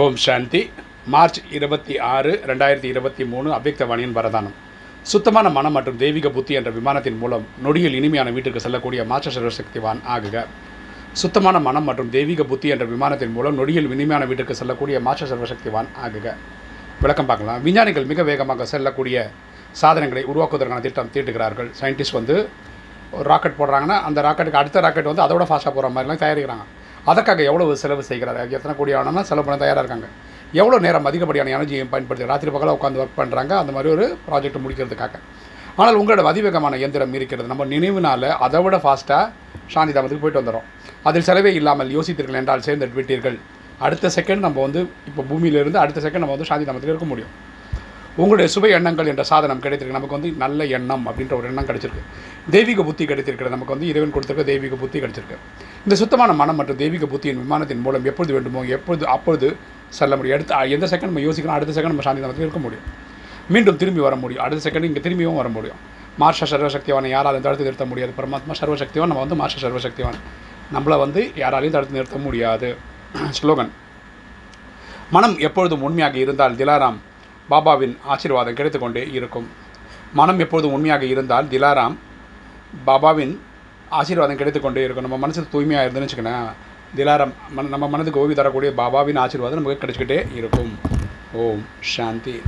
ஓம் சாந்தி. March இருபத்தி ஆறு ரெண்டாயிரத்தி இருபத்தி மூணு அபியக்தவாணியின் வரதானம். சுத்தமான மனம் மற்றும் தெய்வீக புத்தி என்ற விமானத்தின் மூலம் நொடியில் இனிமையான வீட்டிற்கு செல்லக்கூடிய மாற்ற சக்திவான் ஆகுக. சுத்தமான மனம் மற்றும் தெய்வீக புத்தி என்ற விமானத்தின் மூலம் நொடியில் இனிமையான வீட்டிற்கு செல்லக்கூடிய மாற்ற சர்வசக்திவான் ஆகுக. விளக்கம் பார்க்கலாம். விஞ்ஞானிகள் மிக வேகமாக செல்லக்கூடிய சாதனங்களை உருவாக்குவதற்கான திட்டம் தீட்டுகிறார்கள். சயின்டிஸ்ட் வந்து ஒரு ராக்கெட் போடுறாங்கன்னா அந்த ராக்கெட்டுக்கு அடுத்த ராக்கெட் வந்து அதோட ஃபாஸ்ட்டாக போகிற மாதிரிலாம் தயாரிக்கிறாங்க. அதற்காக எவ்வளவு செலவு செய்கிறார்? எத்தனை கோடி ஆனா செலவு பண்ண தயாராக இருக்காங்க. எவ்வளோ நேரம் அதிகப்படியான எனர்ஜியை பயன்படுத்தி ராத்திரி பகலாக உட்காந்து ஒர்க் பண்ணுறாங்க அந்த மாதிரி ஒரு ப்ராஜெக்ட் முடிக்கிறதுக்காக. ஆனால் உங்களோட அதிவேகமான இயந்திரம் இருக்கிறது. நம்ம நினைவுனால அதை விட ஃபாஸ்ட்டாக சாந்தி தாமத்துக்கு போயிட்டு வந்துடும் அதில் செலவே இல்லாமல் யோசித்தீர்கள் என்றால் சேர்ந்து விட்டீர்கள். அடுத்த செகண்ட் நம்ம வந்து இப்போ பூமியிலிருந்து அடுத்த செகண்ட் நம்ம வந்து சாந்தி தாமத்தில் இருக்க முடியும். உங்களுடைய சுப எண்ணங்கள் என்ற சாதனம் கிடைத்திருக்கு. நமக்கு வந்து நல்ல எண்ணம் அப்படின்ற ஒரு எண்ணம் கிடைச்சிருக்கு. தெய்வீக புத்தி கிடைத்திருக்கிறது. நமக்கு வந்து இறைவன் கொடுத்திருக்க தெய்வீக புத்தி கிடைச்சிருக்கு. இந்த சுத்தமான மனம் மற்றும் தெய்வீக புத்தியின் விமானத்தின் மூலம் எப்பொழுது வேண்டுமோ எப்பொழுது அப்பொழுது செல்ல முடியும். அடுத்த எந்த செகண்ட் நம்ம யோசிக்கணும் அடுத்த செகண்ட் நம்ம சாந்தி நமக்கு இருக்க முடியும். மீண்டும் திரும்பி வர முடியும். அடுத்த செகண்ட் இங்கே திரும்பியும் வர முடியும். மார்ஷ சர்வசக்திவானை யாராலும் தடுத்து நிறுத்த முடியாது. பரமாத்மா சர்வசக்திவான் நம்ம வந்து மார்ஷ சர்வசக்திவான். நம்மளை வந்து யாராலையும் தடுத்து நிறுத்த முடியாது. ஸ்லோகன். மனம் எப்பொழுதும் உண்மையாக இருந்தால் திலாராம் பாபாவின் ஆசீர்வாதம் கிடைத்துக்கொண்டே இருக்கும். மனம் எப்போதும் உண்மையாக இருந்தால் திலாராம் பாபாவின் ஆசீர்வாதம் கிடைத்துக்கொண்டே இருக்கும். நம்ம மனசு தூய்மையாக இருந்துன்னு வச்சுக்கோங்களேன் திலாராம் மன நம்ம மனதுக்கு ஓய்வு தரக்கூடிய பாபாவின் ஆசீர்வாதம் நமக்கு கிடைச்சிக்கிட்டே இருக்கும். ஓம் சாந்தி.